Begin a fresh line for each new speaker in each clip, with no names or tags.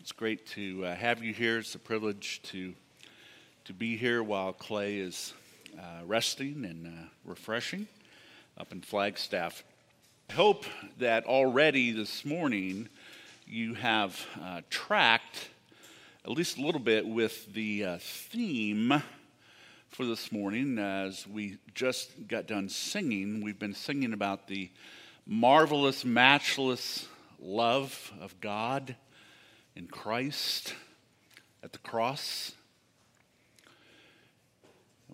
It's great to uh, have you here. It's a privilege to to be here while Clay is uh, resting and uh, refreshing up in Flagstaff. I hope that already this morning you have uh, tracked at least a little bit with the uh, theme for this morning. As we just got done singing, we've been singing about the marvelous, matchless love of God in Christ at the cross.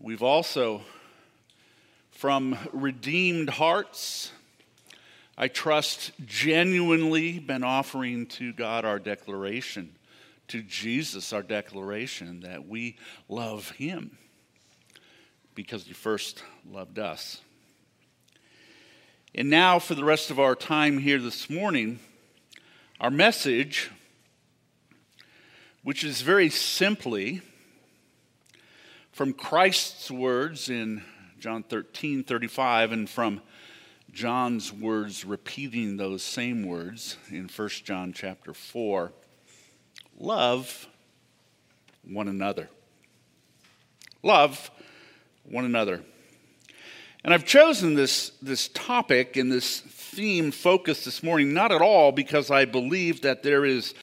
We've also, from redeemed hearts, I trust, genuinely been offering to God our declaration, to Jesus our declaration that we love Him because He first loved us. And now, for the rest of our time here this morning, our message which is very simply from Christ's words in John 13 35 and from John's words repeating those same words in 1 John chapter 4 love one another. Love one another. And I've chosen this, this topic and this theme focus this morning not at all because I believe that there is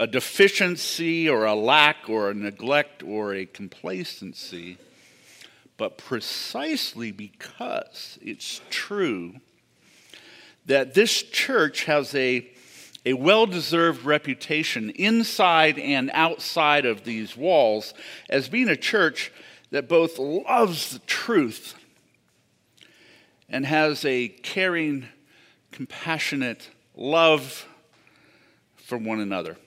a deficiency or a lack or a neglect or a complacency, but precisely because it's true that this church has a, a well deserved reputation inside and outside of these walls as being a church that both loves the truth and has a caring, compassionate love for one another.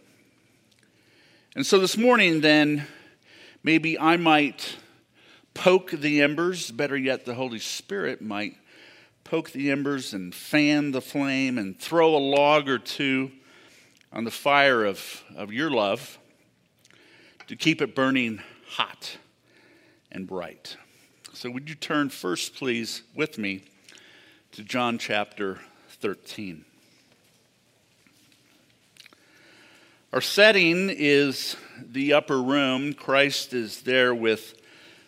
And so this morning, then, maybe I might poke the embers, better yet, the Holy Spirit might poke the embers and fan the flame and throw a log or two on the fire of, of your love to keep it burning hot and bright. So, would you turn first, please, with me to John chapter 13? Our setting is the upper room. Christ is there with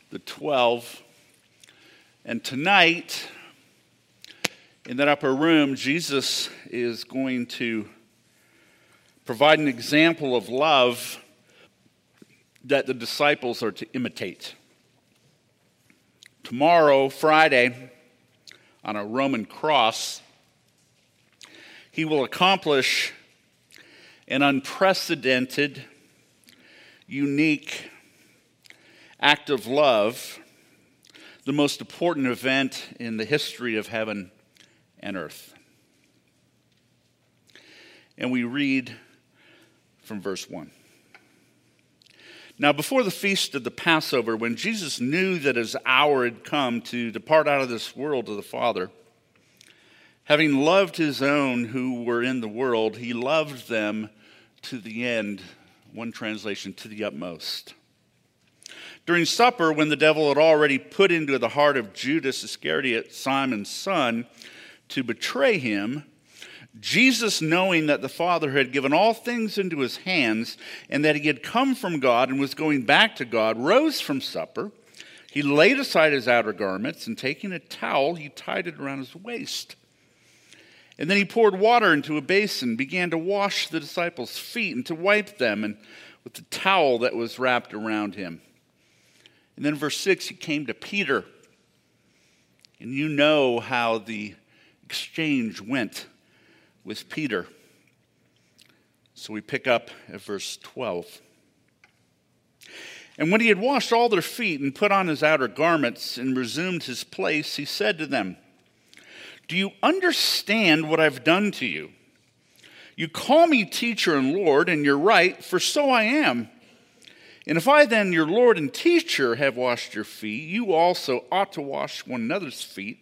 the 12. And tonight, in that upper room, Jesus is going to provide an example of love that the disciples are to imitate. Tomorrow, Friday, on a Roman cross, he will accomplish an unprecedented, unique act of love, the most important event in the history of heaven and earth. And we read from verse 1. Now, before the feast of the Passover, when Jesus knew that his hour had come to depart out of this world to the Father, Having loved his own who were in the world, he loved them to the end. One translation, to the utmost. During supper, when the devil had already put into the heart of Judas Iscariot, Simon's son, to betray him, Jesus, knowing that the Father had given all things into his hands and that he had come from God and was going back to God, rose from supper. He laid aside his outer garments and taking a towel, he tied it around his waist. And then he poured water into a basin, began to wash the disciples' feet and to wipe them and with the towel that was wrapped around him. And then verse 6, he came to Peter. And you know how the exchange went with Peter. So we pick up at verse 12. And when he had washed all their feet and put on his outer garments and resumed his place, he said to them, do you understand what I've done to you? You call me teacher and Lord, and you're right, for so I am. And if I then, your Lord and teacher, have washed your feet, you also ought to wash one another's feet.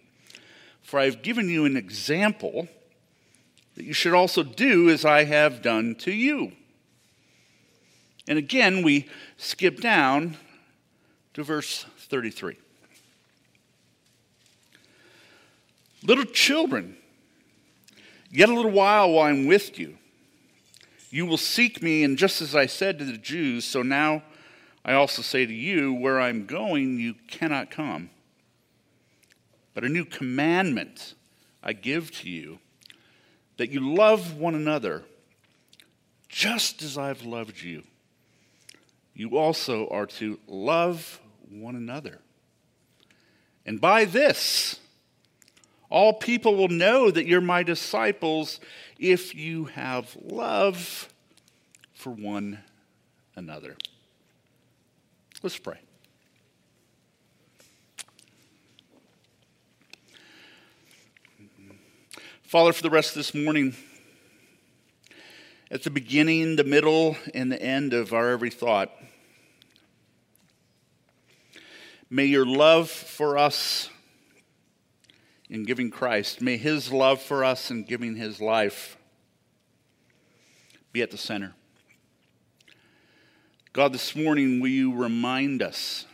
For I have given you an example that you should also do as I have done to you. And again, we skip down to verse 33. Little children, yet a little while while I'm with you. You will seek me, and just as I said to the Jews, so now I also say to you, where I'm going, you cannot come. But a new commandment I give to you that you love one another just as I've loved you. You also are to love one another. And by this, all people will know that you're my disciples if you have love for one another. Let's pray. Father, for the rest of this morning, at the beginning, the middle, and the end of our every thought, may your love for us in giving Christ, may his love for us in giving his life be at the center. God, this morning, will you remind us,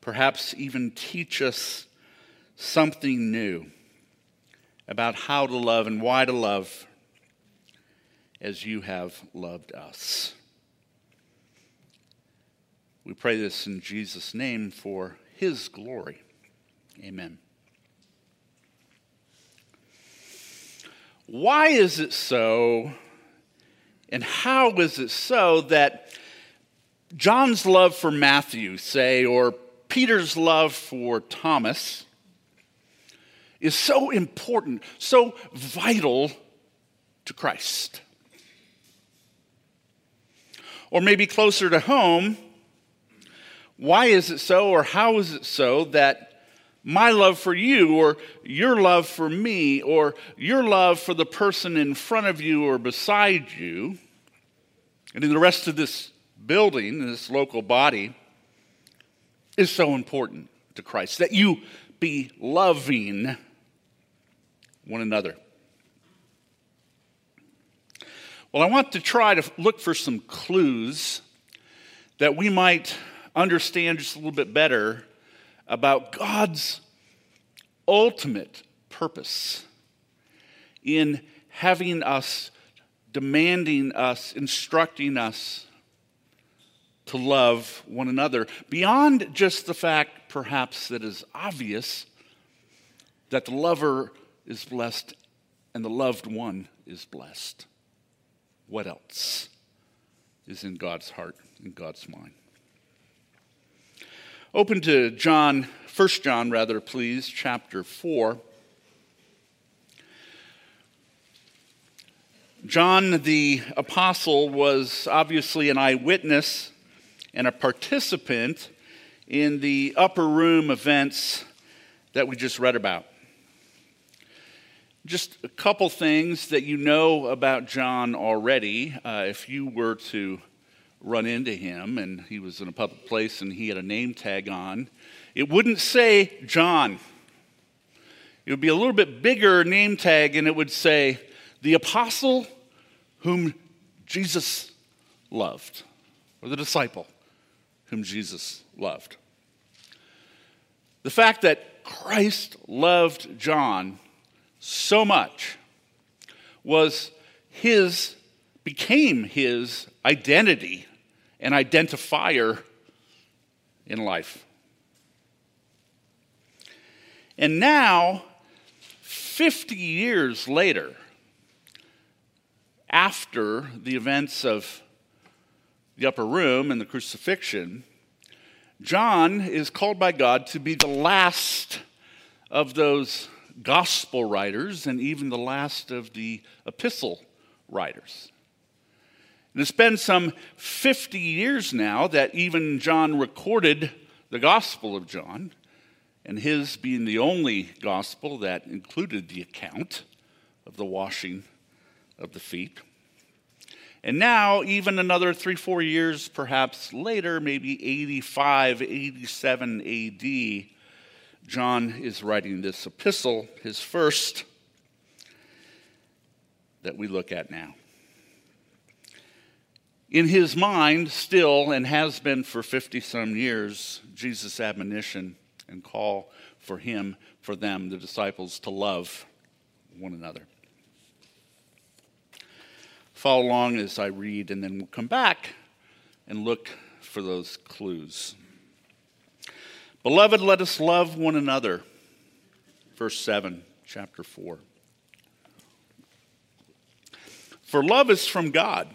perhaps even teach us something new about how to love and why to love as you have loved us. We pray this in Jesus' name for his glory. Amen. Why is it so, and how is it so that John's love for Matthew, say, or Peter's love for Thomas, is so important, so vital to Christ. Or maybe closer to home, why is it so, or how is it so that my love for you, or your love for me, or your love for the person in front of you or beside you, and in the rest of this building, this local body, is so important to Christ? That you be loving one another. Well, I want to try to look for some clues that we might understand just a little bit better about God's ultimate purpose in having us, demanding us, instructing us to love one another, beyond just the fact, perhaps, that is obvious that the lover is blessed and the loved one is blessed. What else is in God's heart, in God's mind? Open to John, 1 John, rather, please, chapter 4. John the Apostle was obviously an eyewitness and a participant in the upper room events that we just read about. Just a couple things that you know about John already. Uh, if you were to run into him and he was in a public place and he had a name tag on, it wouldn't say John. It would be a little bit bigger name tag and it would say, the apostle whom Jesus loved, or the disciple whom Jesus loved. The fact that Christ loved John so much was his, became his identity and identifier in life. And now, 50 years later, after the events of the upper room and the crucifixion, John is called by God to be the last of those gospel writers and even the last of the epistle writers. And it's been some 50 years now that even John recorded the Gospel of John, and his being the only gospel that included the account of the washing of the feet. And now, even another three, four years perhaps later, maybe 85, 87 AD, John is writing this epistle, his first, that we look at now. In his mind, still, and has been for 50 some years, Jesus' admonition and call for him, for them, the disciples, to love one another. Follow along as I read, and then we'll come back and look for those clues. Beloved, let us love one another. Verse 7, chapter 4. For love is from God.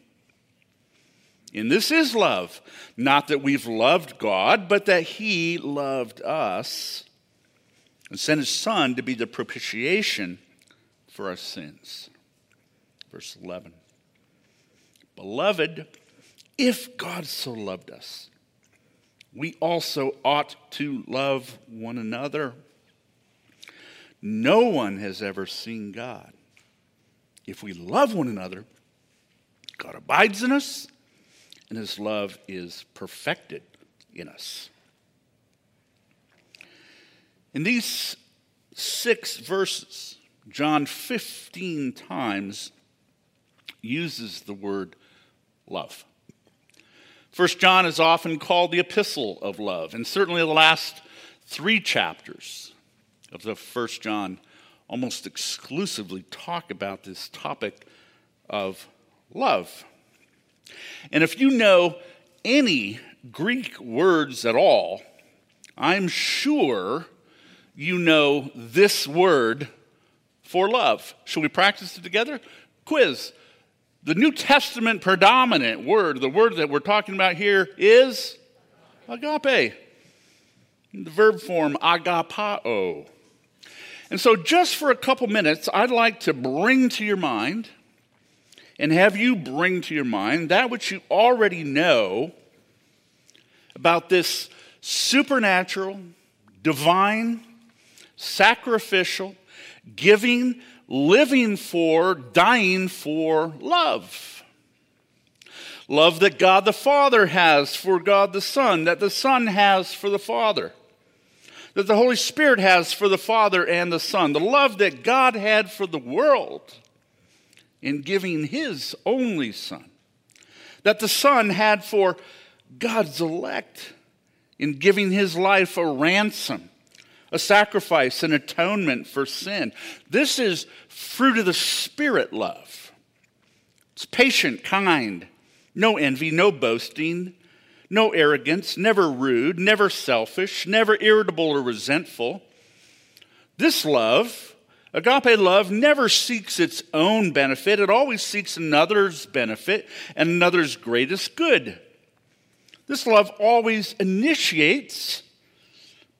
And this is love, not that we've loved God, but that he loved us and sent his Son to be the propitiation for our sins. Verse 11 Beloved, if God so loved us, we also ought to love one another. No one has ever seen God. If we love one another, God abides in us, and his love is perfected in us. In these six verses, John 15 times uses the word love. First John is often called the epistle of love, and certainly the last three chapters of the First John almost exclusively talk about this topic of love. And if you know any Greek words at all, I'm sure you know this word for love. Shall we practice it together? Quiz. The New Testament predominant word, the word that we're talking about here, is agape. The verb form agapao. And so, just for a couple minutes, I'd like to bring to your mind and have you bring to your mind that which you already know about this supernatural, divine, sacrificial, giving, living for, dying for love. Love that God the Father has for God the Son, that the Son has for the Father, that the Holy Spirit has for the Father and the Son, the love that God had for the world in giving His only Son, that the Son had for God's elect in giving His life a ransom a sacrifice, an atonement for sin. This is fruit of the Spirit love. It's patient, kind, no envy, no boasting, no arrogance, never rude, never selfish, never irritable or resentful. This love, agape love, never seeks its own benefit. It always seeks another's benefit and another's greatest good. This love always initiates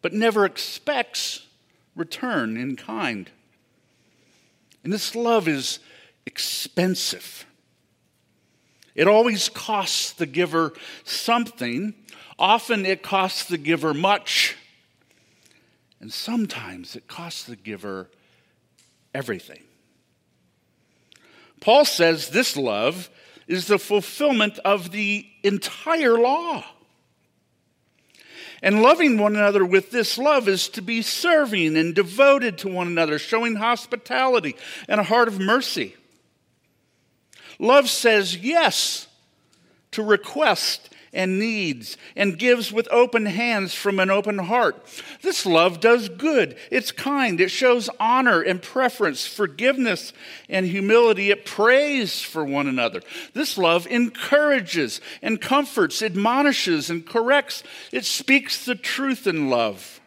but never expects return in kind. And this love is expensive. It always costs the giver something. Often it costs the giver much. And sometimes it costs the giver everything. Paul says this love is the fulfillment of the entire law. And loving one another with this love is to be serving and devoted to one another, showing hospitality and a heart of mercy. Love says yes to request and needs and gives with open hands from an open heart. This love does good. It's kind. It shows honor and preference, forgiveness and humility. It prays for one another. This love encourages and comforts, admonishes and corrects. It speaks the truth in love.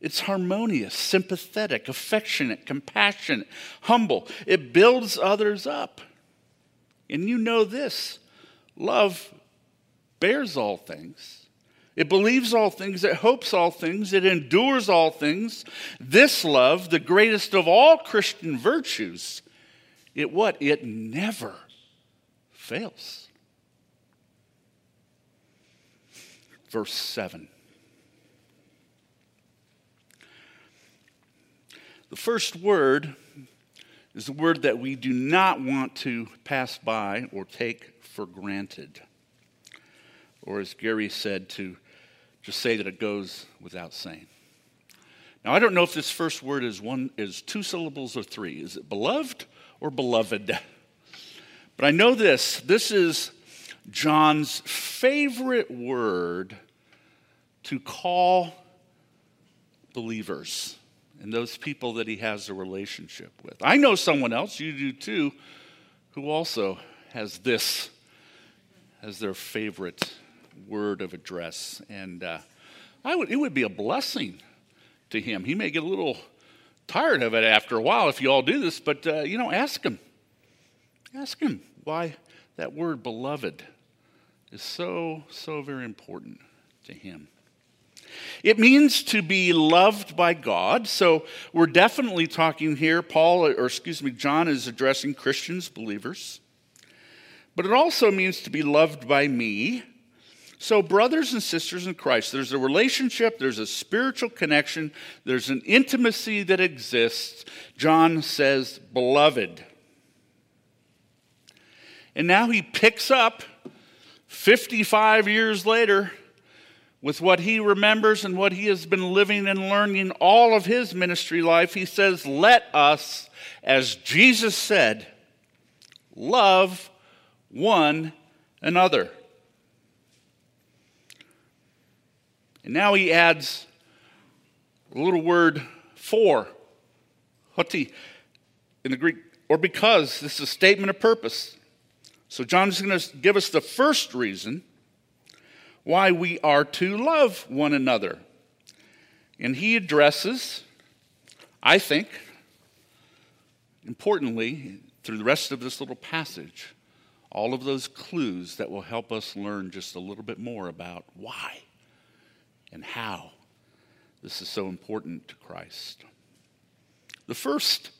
It's harmonious, sympathetic, affectionate, compassionate, humble. It builds others up. And you know this Love bears all things. It believes all things, it hopes all things, it endures all things. This love, the greatest of all Christian virtues, it what? It never fails. Verse 7. The first word is a word that we do not want to pass by or take for granted. Or, as Gary said, to just say that it goes without saying. Now, I don't know if this first word is one is two syllables or three. Is it beloved or beloved? But I know this. This is John's favorite word to call believers and those people that he has a relationship with. I know someone else, you do too, who also has this as their favorite word of address. And uh, I would, it would be a blessing to him. He may get a little tired of it after a while if you all do this, but uh, you know, ask him. Ask him why that word beloved is so, so very important to him. It means to be loved by God. So we're definitely talking here, Paul, or excuse me, John is addressing Christians, believers. But it also means to be loved by me. So, brothers and sisters in Christ, there's a relationship, there's a spiritual connection, there's an intimacy that exists. John says, beloved. And now he picks up 55 years later with what he remembers and what he has been living and learning all of his ministry life. He says, Let us, as Jesus said, love one another. And now he adds a little word for, hoti, in the Greek, or because. This is a statement of purpose. So John is going to give us the first reason why we are to love one another. And he addresses, I think, importantly, through the rest of this little passage, all of those clues that will help us learn just a little bit more about why and how this is so important to Christ. The first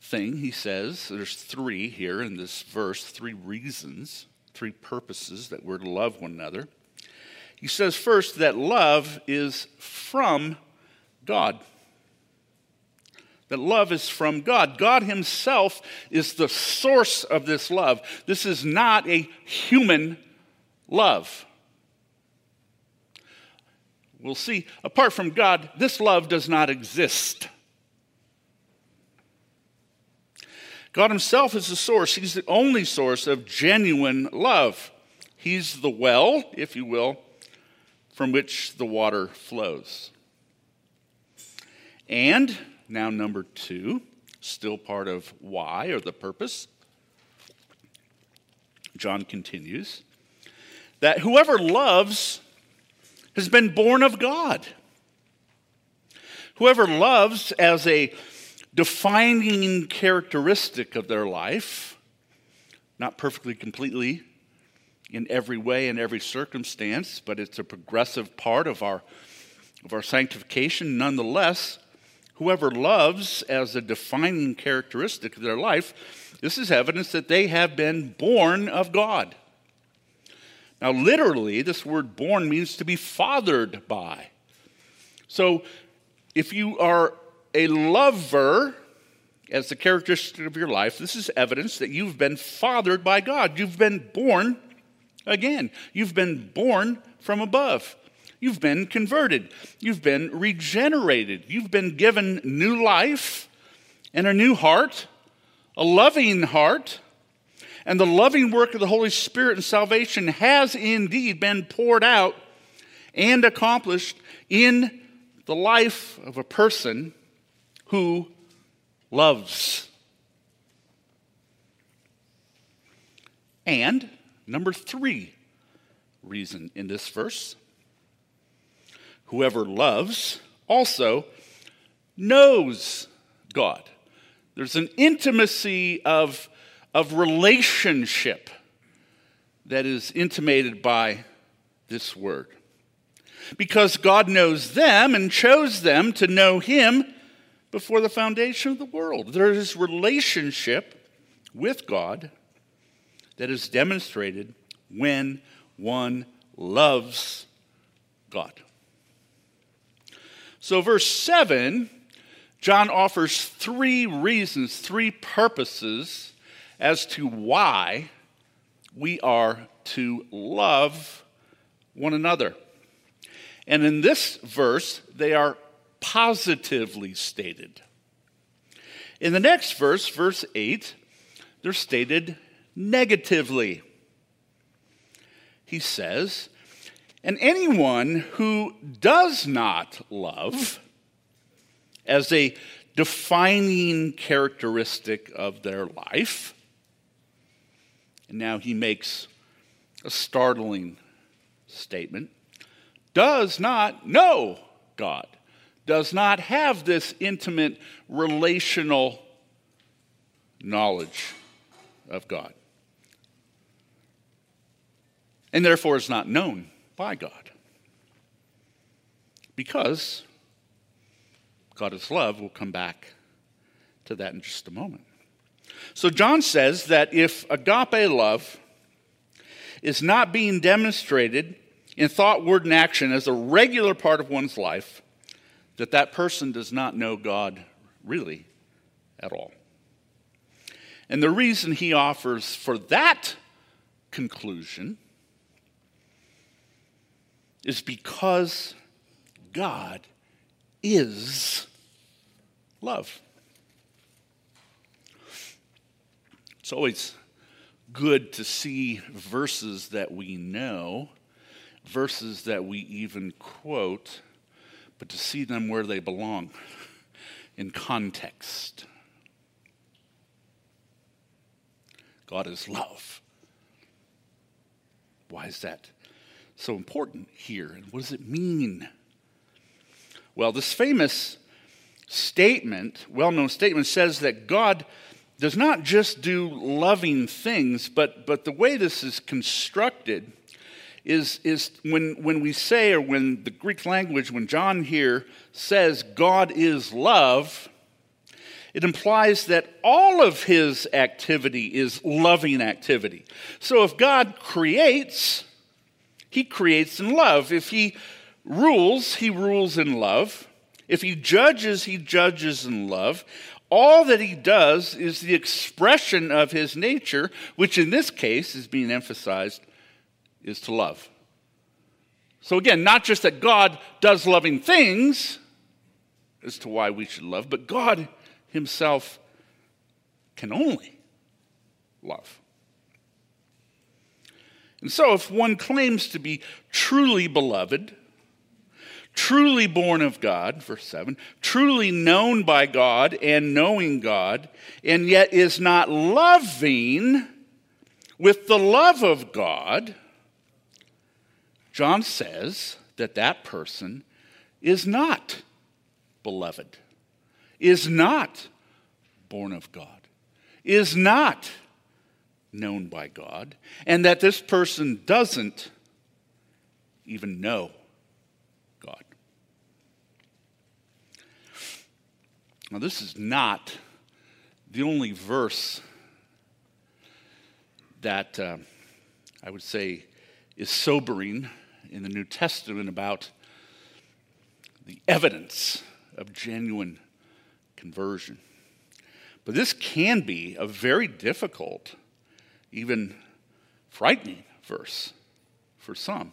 thing he says, there's three here in this verse, three reasons, three purposes that we're to love one another. He says first that love is from God. That love is from God. God Himself is the source of this love. This is not a human love. We'll see, apart from God, this love does not exist. God Himself is the source. He's the only source of genuine love. He's the well, if you will, from which the water flows. And now, number two, still part of why or the purpose. John continues that whoever loves has been born of God. Whoever loves as a defining characteristic of their life, not perfectly completely in every way in every circumstance, but it's a progressive part of our of our sanctification nonetheless. Whoever loves as a defining characteristic of their life, this is evidence that they have been born of God. Now, literally, this word born means to be fathered by. So, if you are a lover as the characteristic of your life, this is evidence that you've been fathered by God. You've been born again. You've been born from above. You've been converted. You've been regenerated. You've been given new life and a new heart, a loving heart. And the loving work of the Holy Spirit and salvation has indeed been poured out and accomplished in the life of a person who loves. And number three reason in this verse whoever loves also knows God. There's an intimacy of, of relationship that is intimated by this word. Because God knows them and chose them to know Him before the foundation of the world. There is relationship with God that is demonstrated when one loves God. So, verse 7, John offers three reasons, three purposes as to why we are to love one another. And in this verse, they are positively stated. In the next verse, verse 8, they're stated negatively. He says, And anyone who does not love, as a defining characteristic of their life. And now he makes a startling statement does not know God, does not have this intimate relational knowledge of God, and therefore is not known by God. Because God is love. We'll come back to that in just a moment. So, John says that if agape love is not being demonstrated in thought, word, and action as a regular part of one's life, that that person does not know God really at all. And the reason he offers for that conclusion is because God is love. It's always good to see verses that we know, verses that we even quote, but to see them where they belong in context. God is love. Why is that so important here? And what does it mean? Well, this famous statement, well known statement, says that God does not just do loving things, but, but the way this is constructed is, is when, when we say, or when the Greek language, when John here says God is love, it implies that all of his activity is loving activity. So if God creates, he creates in love. If he rules, he rules in love. If he judges, he judges in love. All that he does is the expression of his nature, which in this case is being emphasized, is to love. So, again, not just that God does loving things as to why we should love, but God himself can only love. And so, if one claims to be truly beloved, truly born of God, verse 7, truly known by God and knowing God, and yet is not loving with the love of God, John says that that person is not beloved, is not born of God, is not known by God, and that this person doesn't even know God. Now, this is not the only verse that uh, I would say is sobering in the New Testament about the evidence of genuine conversion. But this can be a very difficult even frightening verse for some.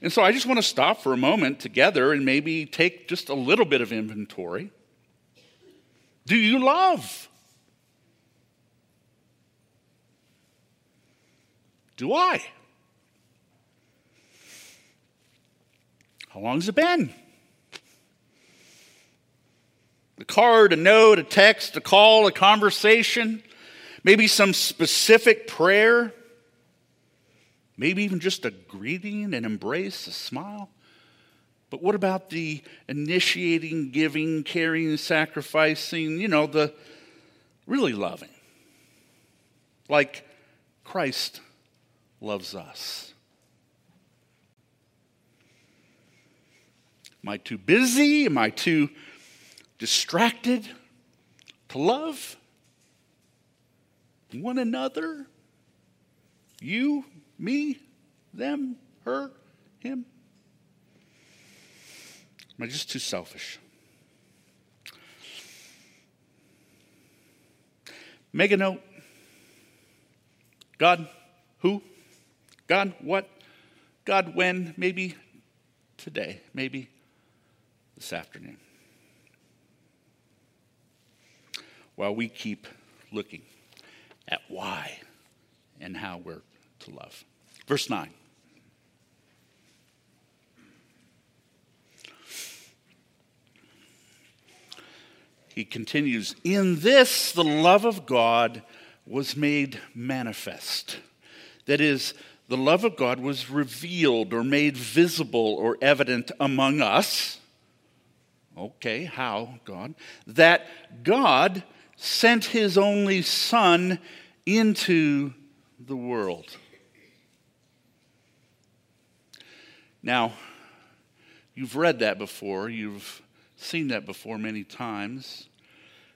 And so I just want to stop for a moment together and maybe take just a little bit of inventory. Do you love? Do I? How long has it been? A card, a note, a text, a call, a conversation? Maybe some specific prayer, maybe even just a greeting, an embrace, a smile. But what about the initiating, giving, caring, sacrificing, you know, the really loving? Like Christ loves us. Am I too busy? Am I too distracted to love? one another. You, me, them, her, him. Am I just too selfish? Make a note. God, who? God, what? God, when? Maybe today, maybe this afternoon. While we keep looking at why and how we're to love. Verse 9. He continues, In this the love of God was made manifest. That is, the love of God was revealed or made visible or evident among us. Okay, how, God? That God sent his only Son into the world. Now, you've read that before, you've seen that before many times.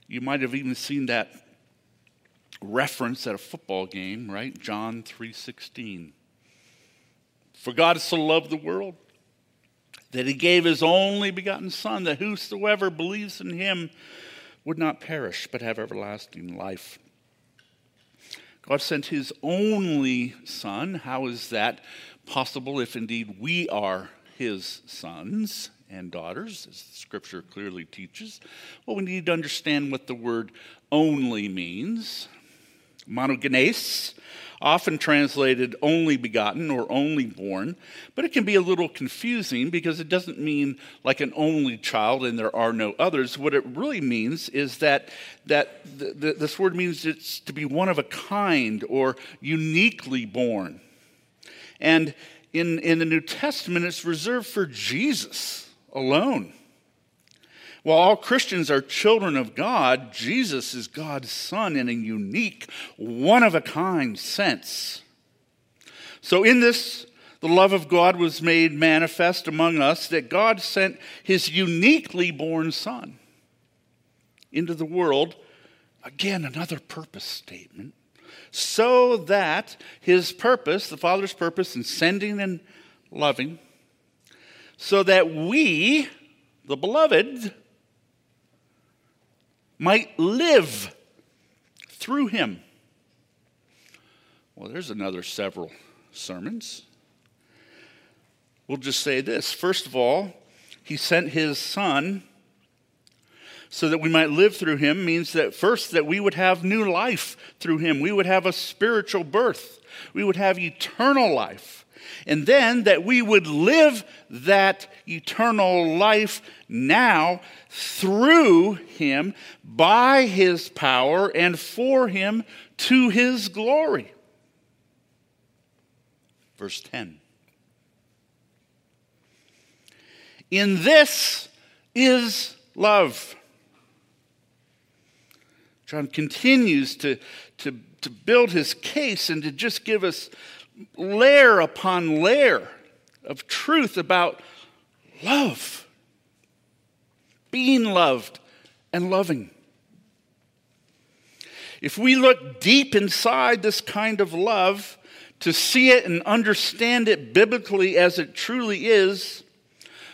You might have even seen that reference at a football game, right? John 3:16. For God so loved the world that he gave his only begotten son that whosoever believes in him would not perish but have everlasting life. God sent his only son. How is that possible if indeed we are his sons and daughters, as scripture clearly teaches? Well, we need to understand what the word only means. Monogenes, often translated only begotten or only born, but it can be a little confusing because it doesn't mean like an only child and there are no others. What it really means is that, that th- th- this word means it's to be one of a kind or uniquely born. And in, in the New Testament, it's reserved for Jesus alone. While all Christians are children of God, Jesus is God's Son in a unique, one of a kind sense. So, in this, the love of God was made manifest among us that God sent his uniquely born Son into the world. Again, another purpose statement. So that his purpose, the Father's purpose in sending and loving, so that we, the beloved, might live through him. Well, there's another several sermons. We'll just say this. First of all, he sent his son so that we might live through him means that first that we would have new life through him. We would have a spiritual birth. We would have eternal life. And then that we would live that eternal life now through him, by his power, and for him to his glory. Verse 10. In this is love. John continues to, to, to build his case and to just give us layer upon layer of truth about love, being loved and loving. If we look deep inside this kind of love to see it and understand it biblically as it truly is,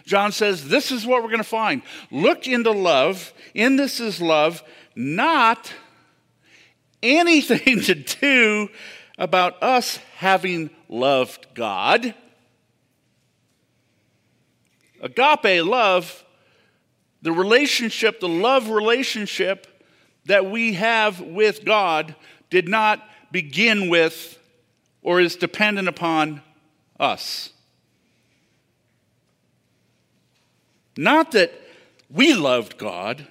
John says, This is what we're going to find. Look into love. In this is love, not anything to do about us having loved God. Agape love, the relationship, the love relationship that we have with God, did not begin with or is dependent upon us. Not that we loved God,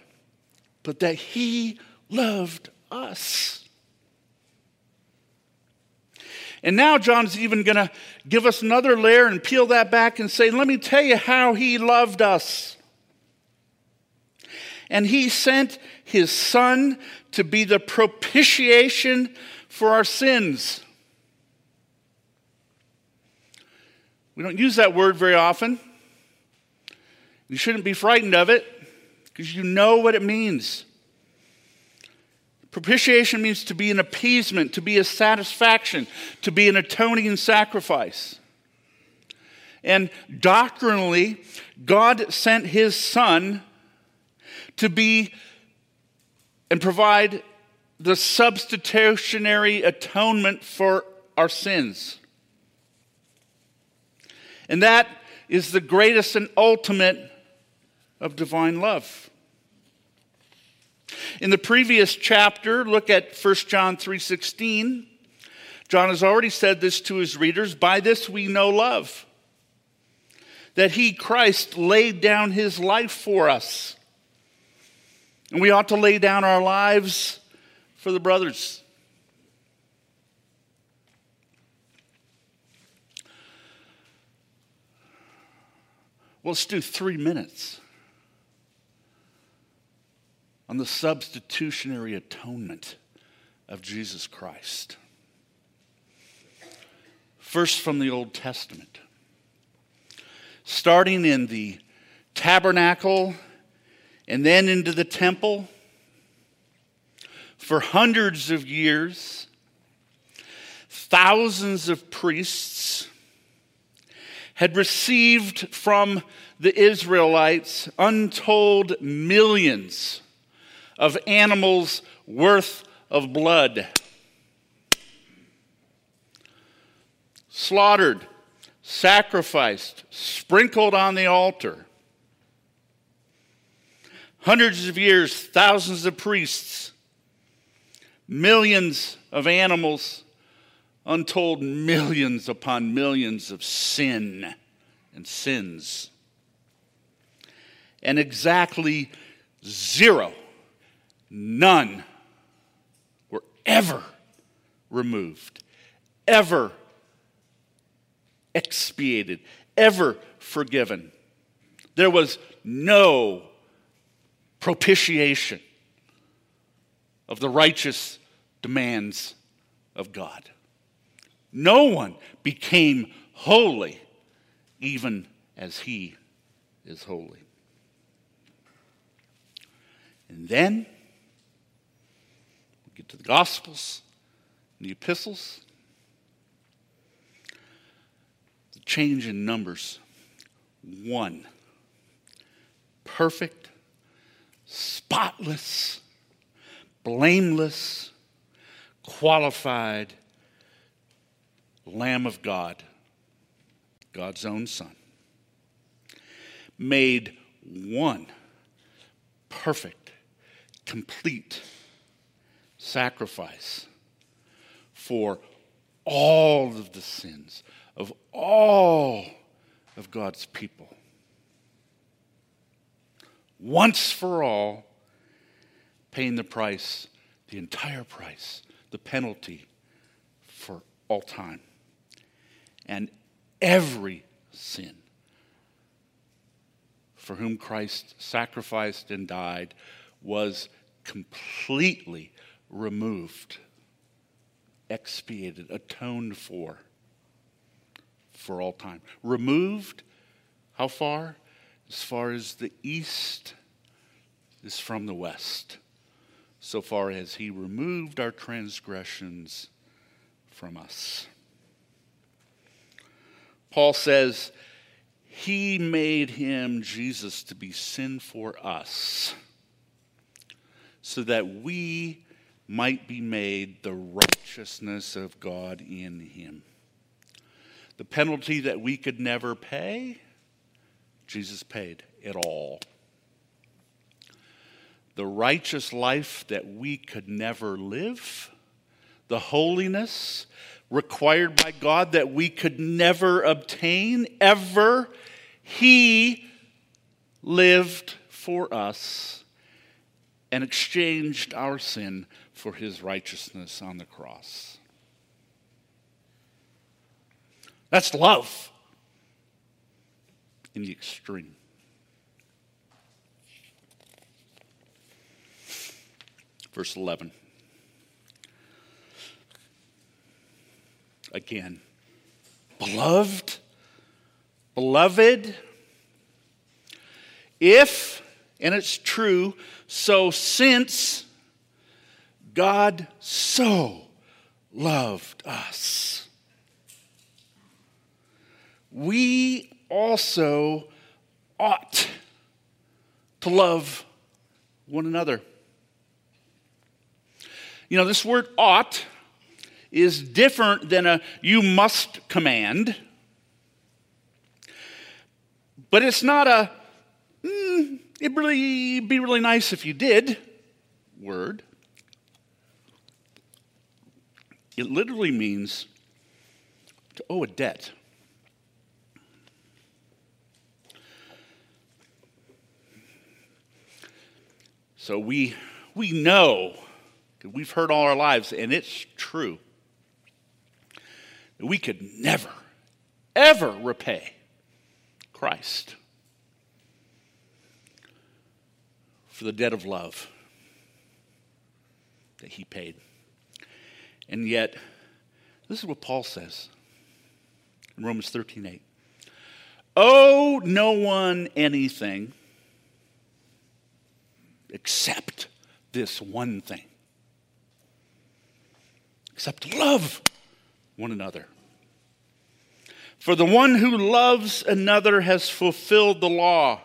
but that He loved us. And now John's even going to give us another layer and peel that back and say, let me tell you how he loved us. And he sent his son to be the propitiation for our sins. We don't use that word very often. You shouldn't be frightened of it because you know what it means. Propitiation means to be an appeasement, to be a satisfaction, to be an atoning sacrifice. And doctrinally, God sent his son to be and provide the substitutionary atonement for our sins. And that is the greatest and ultimate of divine love. In the previous chapter, look at 1 John 3:16. John has already said this to his readers, by this we know love. That he Christ laid down his life for us. And we ought to lay down our lives for the brothers. Well, let's do three minutes on the substitutionary atonement of Jesus Christ. First, from the Old Testament. Starting in the tabernacle and then into the temple, for hundreds of years, thousands of priests had received from the Israelites untold millions of animals worth of blood. Slaughtered, sacrificed, sprinkled on the altar. Hundreds of years, thousands of priests, millions of animals, untold millions upon millions of sin and sins. And exactly zero None were ever removed, ever expiated, ever forgiven. There was no propitiation of the righteous demands of God. No one became holy even as he is holy. And then get to the Gospels the epistles. The change in numbers one. Perfect, spotless, blameless, qualified Lamb of God, God's own Son, made one perfect, complete sacrifice for all of the sins of all of God's people. Once for all, paying the price, the entire price, the penalty for all time. And every sin for whom Christ sacrificed and died was completely removed, expiated, atoned for, for all time. Removed, how far? As far as the east is from the west, so far as he removed our transgressions from us. Paul says, He made him, Jesus, to be sin for us, so that we might be made the righteousness of God in him. The penalty that we could never pay, Jesus paid it all. The righteous life that we could never live, the holiness required by God that we could never obtain ever, He lived for us and exchanged our sin for his righteousness on the cross. That's love in the extreme. Verse 11. Again, beloved, beloved, if, and it's true, so since God so loved us. We also ought to love one another. You know, this word ought is different than a you must command. But it's not a, mm, it'd really be really nice if you did word. It literally means to owe a debt. So we, we know, we've heard all our lives, and it's true, that we could never, ever repay Christ for the debt of love that he paid. And yet, this is what Paul says in Romans 13 8. Owe no one anything except this one thing. Except love one another. For the one who loves another has fulfilled the law.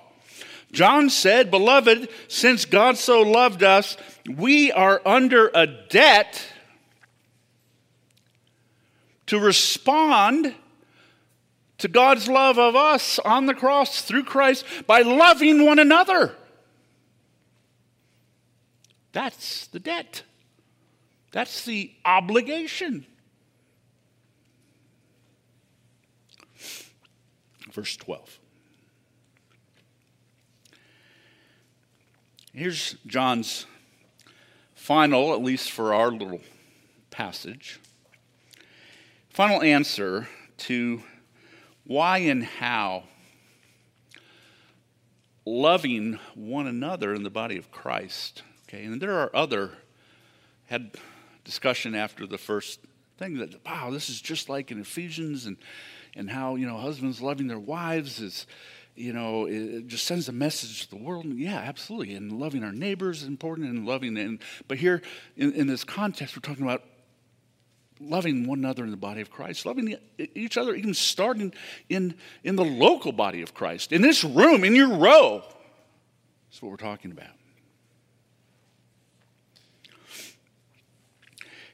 John said, Beloved, since God so loved us, we are under a debt to respond to God's love of us on the cross through Christ by loving one another. That's the debt. That's the obligation. Verse 12. Here's John's final, at least for our little passage, final answer to why and how loving one another in the body of Christ Okay, and there are other, had discussion after the first thing that, wow, this is just like in Ephesians and, and how, you know, husbands loving their wives is, you know, it just sends a message to the world. Yeah, absolutely. And loving our neighbors is important and loving them. But here in, in this context, we're talking about loving one another in the body of Christ, loving each other, even starting in, in the local body of Christ. In this room, in your row, that's what we're talking about.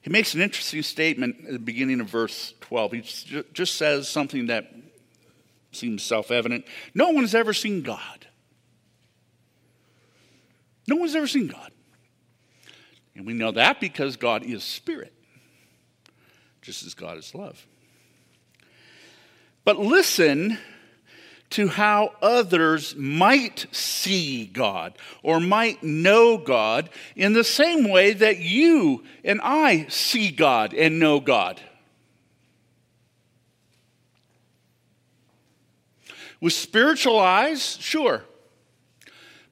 He makes an interesting statement at the beginning of verse 12. He just says something that seems self evident. No one has ever seen God. No one's ever seen God. And we know that because God is spirit, just as God is love. But listen to how others might see God or might know God in the same way that you and I see God and know God. With spiritual eyes, sure,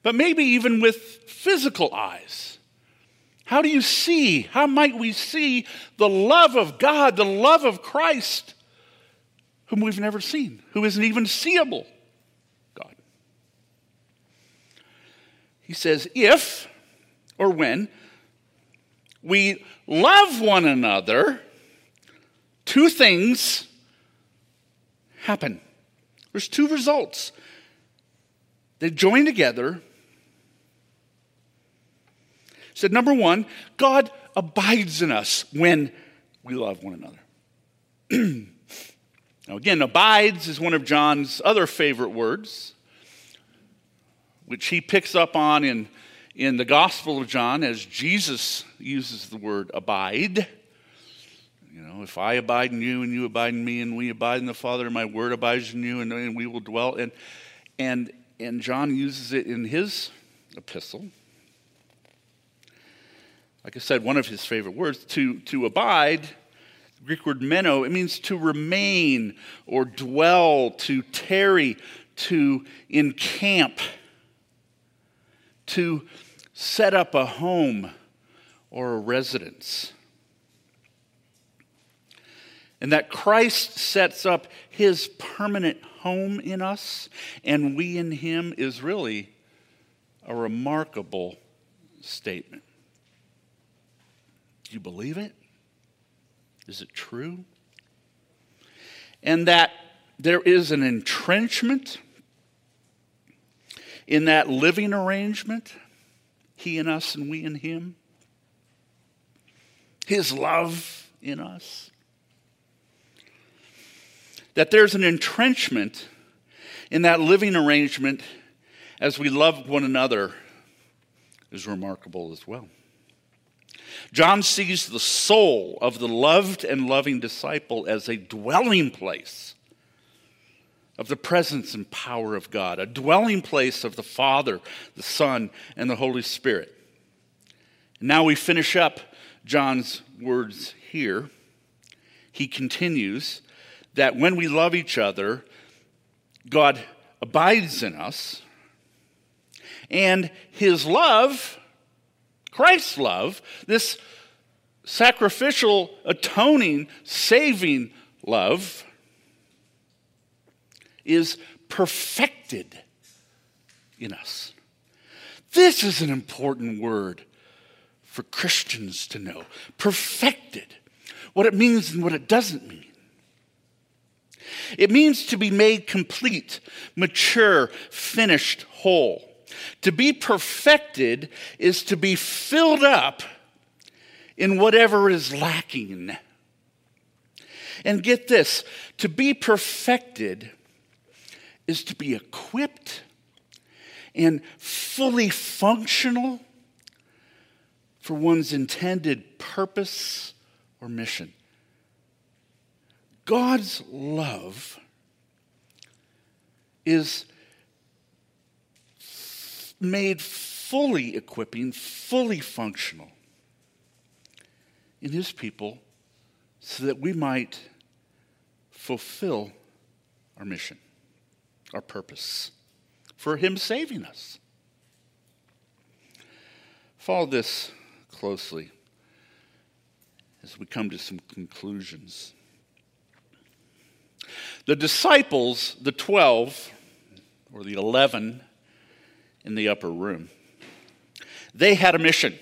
but maybe even with physical eyes. How do you see? How might we see the love of God, the love of Christ? whom we've never seen, who isn't even seeable God. He says, if or when we love one another, two things happen. There's two results. They join together. Said number one, God abides in us when we love one another. Now, again, abides is one of John's other favorite words, which he picks up on in, in the Gospel of John as Jesus uses the word abide. You know, if I abide in you and you abide in me and we abide in the Father and my word abides in you and, and we will dwell. And, and, and John uses it in his epistle. Like I said, one of his favorite words to, to abide Greek word meno, it means to remain or dwell, to tarry, to encamp, to set up a home or a residence. And that Christ sets up his permanent home in us and we in him is really a remarkable statement. Do you believe it? Is it true? And that there is an entrenchment in that living arrangement, he and us and we and him. his love in us. That there's an entrenchment in that living arrangement as we love one another is remarkable as well. John sees the soul of the loved and loving disciple as a dwelling place of the presence and power of God, a dwelling place of the Father, the Son, and the Holy Spirit. Now we finish up John's words here. He continues that when we love each other, God abides in us, and his love, Christ's love, this sacrificial, atoning, saving love, is perfected in us. This is an important word for Christians to know. Perfected. What it means and what it doesn't mean. It means to be made complete, mature, finished, whole. To be perfected is to be filled up in whatever is lacking. And get this to be perfected is to be equipped and fully functional for one's intended purpose or mission. God's love is made fully equipping, fully functional in His people so that we might fulfill our mission our purpose, for Him saving us. Follow this closely as we come to some conclusions. The disciples, the 12, or the 11 in the upper room, they had a mission.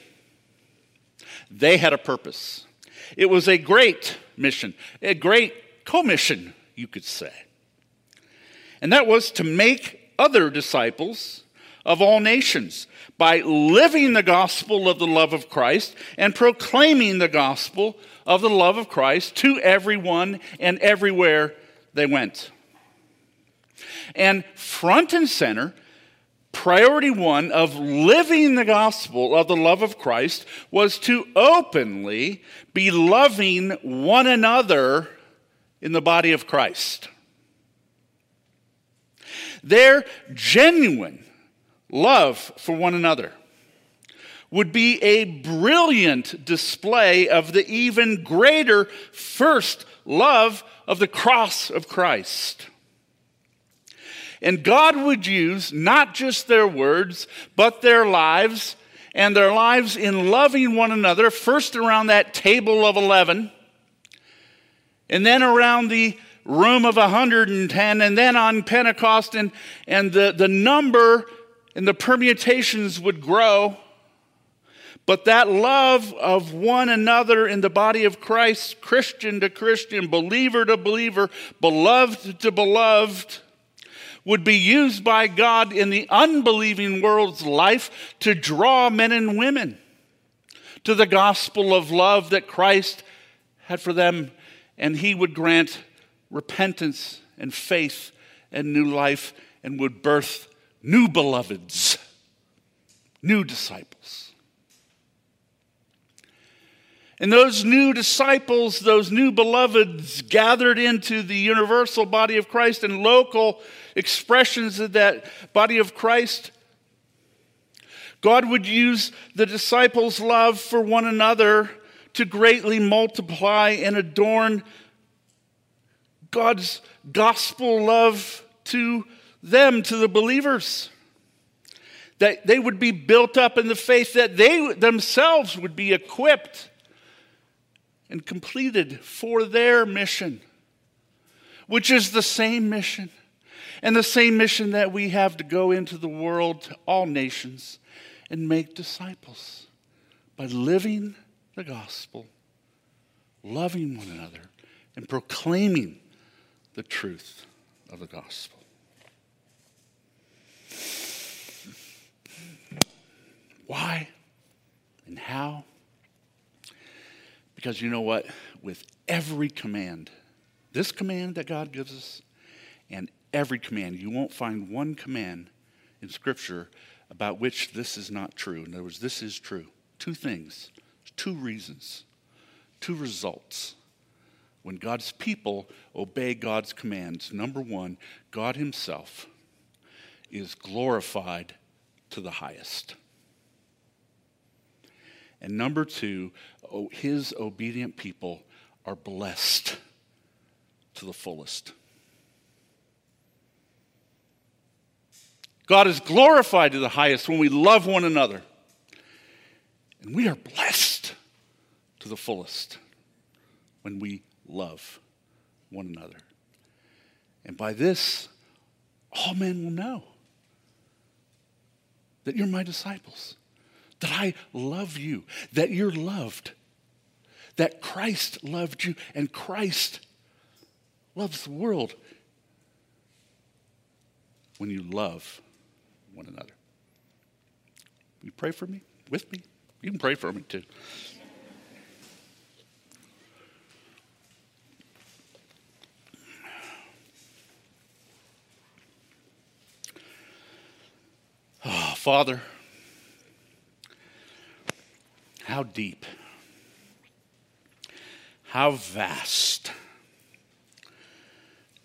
They had a purpose. It was a great mission, a great commission, you could say and that was to make other disciples of all nations by living the gospel of the love of Christ and proclaiming the gospel of the love of Christ to everyone and everywhere they went. And front and center, priority one of living the gospel of the love of Christ was to openly be loving one another in the body of Christ. Their genuine love for one another would be a brilliant display of the even greater first love of the cross of Christ. And God would use not just their words, but their lives, and their lives in loving one another, first around that table of 11, and then around the room of 110, and then on Pentecost, and, and the, the number and the permutations would grow. But that love of one another in the body of Christ, Christian to Christian, believer to believer, beloved to beloved, would be used by God in the unbelieving world's life to draw men and women to the gospel of love that Christ had for them, and He would grant repentance and faith and new life and would birth new beloveds, new disciples. And those new disciples, those new beloveds gathered into the universal body of Christ and local expressions of that body of Christ. God would use the disciples' love for one another to greatly multiply and adorn God's gospel love to them, to the believers. That they would be built up in the faith, that they themselves would be equipped and completed for their mission, which is the same mission and the same mission that we have to go into the world, to all nations, and make disciples by living the gospel, loving one another, and proclaiming the truth of the gospel. Why and how? Because you know what? With every command, this command that God gives us, and every command, you won't find one command in Scripture about which this is not true. In other words, this is true. Two things, two reasons, two results. When God's people obey God's commands, number one, God Himself is glorified to the highest. And number two, His obedient people are blessed to the fullest. God is glorified to the highest when we love one another. And we are blessed to the fullest when we love one another. And by this, all men will know that you're my disciples, that I love you, that you're loved, that Christ loved you, and Christ loves the world when you love one another. You pray for me with me? You can pray for me too. Oh, Father, how deep, how vast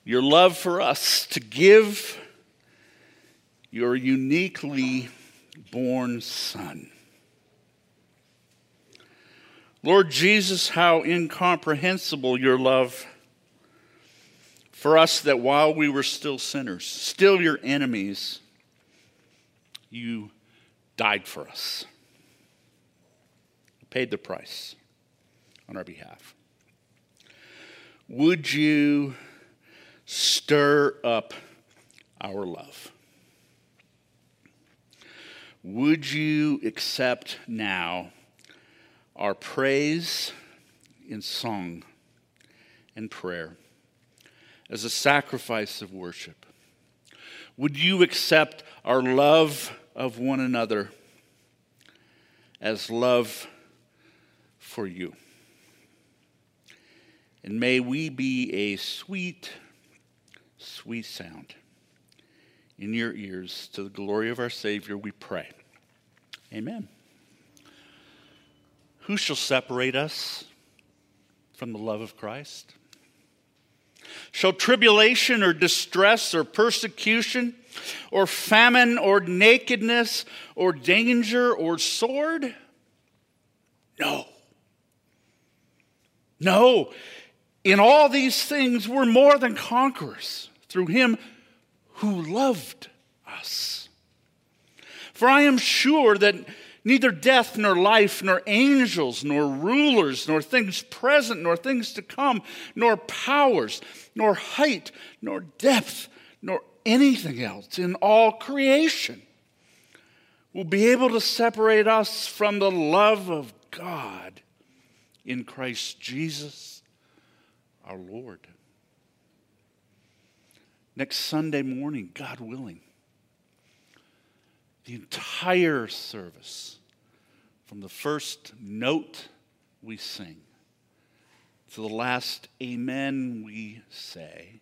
your love for us to give your uniquely born Son. Lord Jesus, how incomprehensible your love for us that while we were still sinners, still your enemies, you died for us. Paid the price on our behalf. Would you stir up our love? Would you accept now our praise in song and prayer as a sacrifice of worship? Would you accept our love of one another as love for you? And may we be a sweet, sweet sound in your ears to the glory of our Savior, we pray. Amen. Who shall separate us from the love of Christ? Shall tribulation or distress or persecution or famine or nakedness or danger or sword? No. No. In all these things, we're more than conquerors through him who loved us. For I am sure that neither death, nor life, nor angels, nor rulers, nor things present, nor things to come, nor powers, nor height, nor depth, nor anything else in all creation will be able to separate us from the love of God in Christ Jesus our Lord next Sunday morning, God willing. The entire service, from the first note we sing to the last amen we say,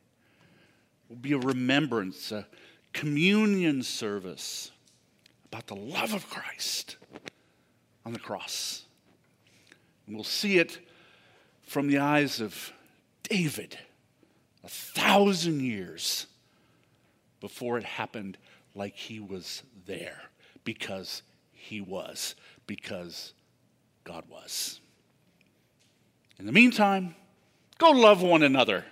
will be a remembrance, a communion service about the love of Christ on the cross. And we'll see it from the eyes of David a thousand years before it happened like he was there because he was, because God was. In the meantime, go love one another.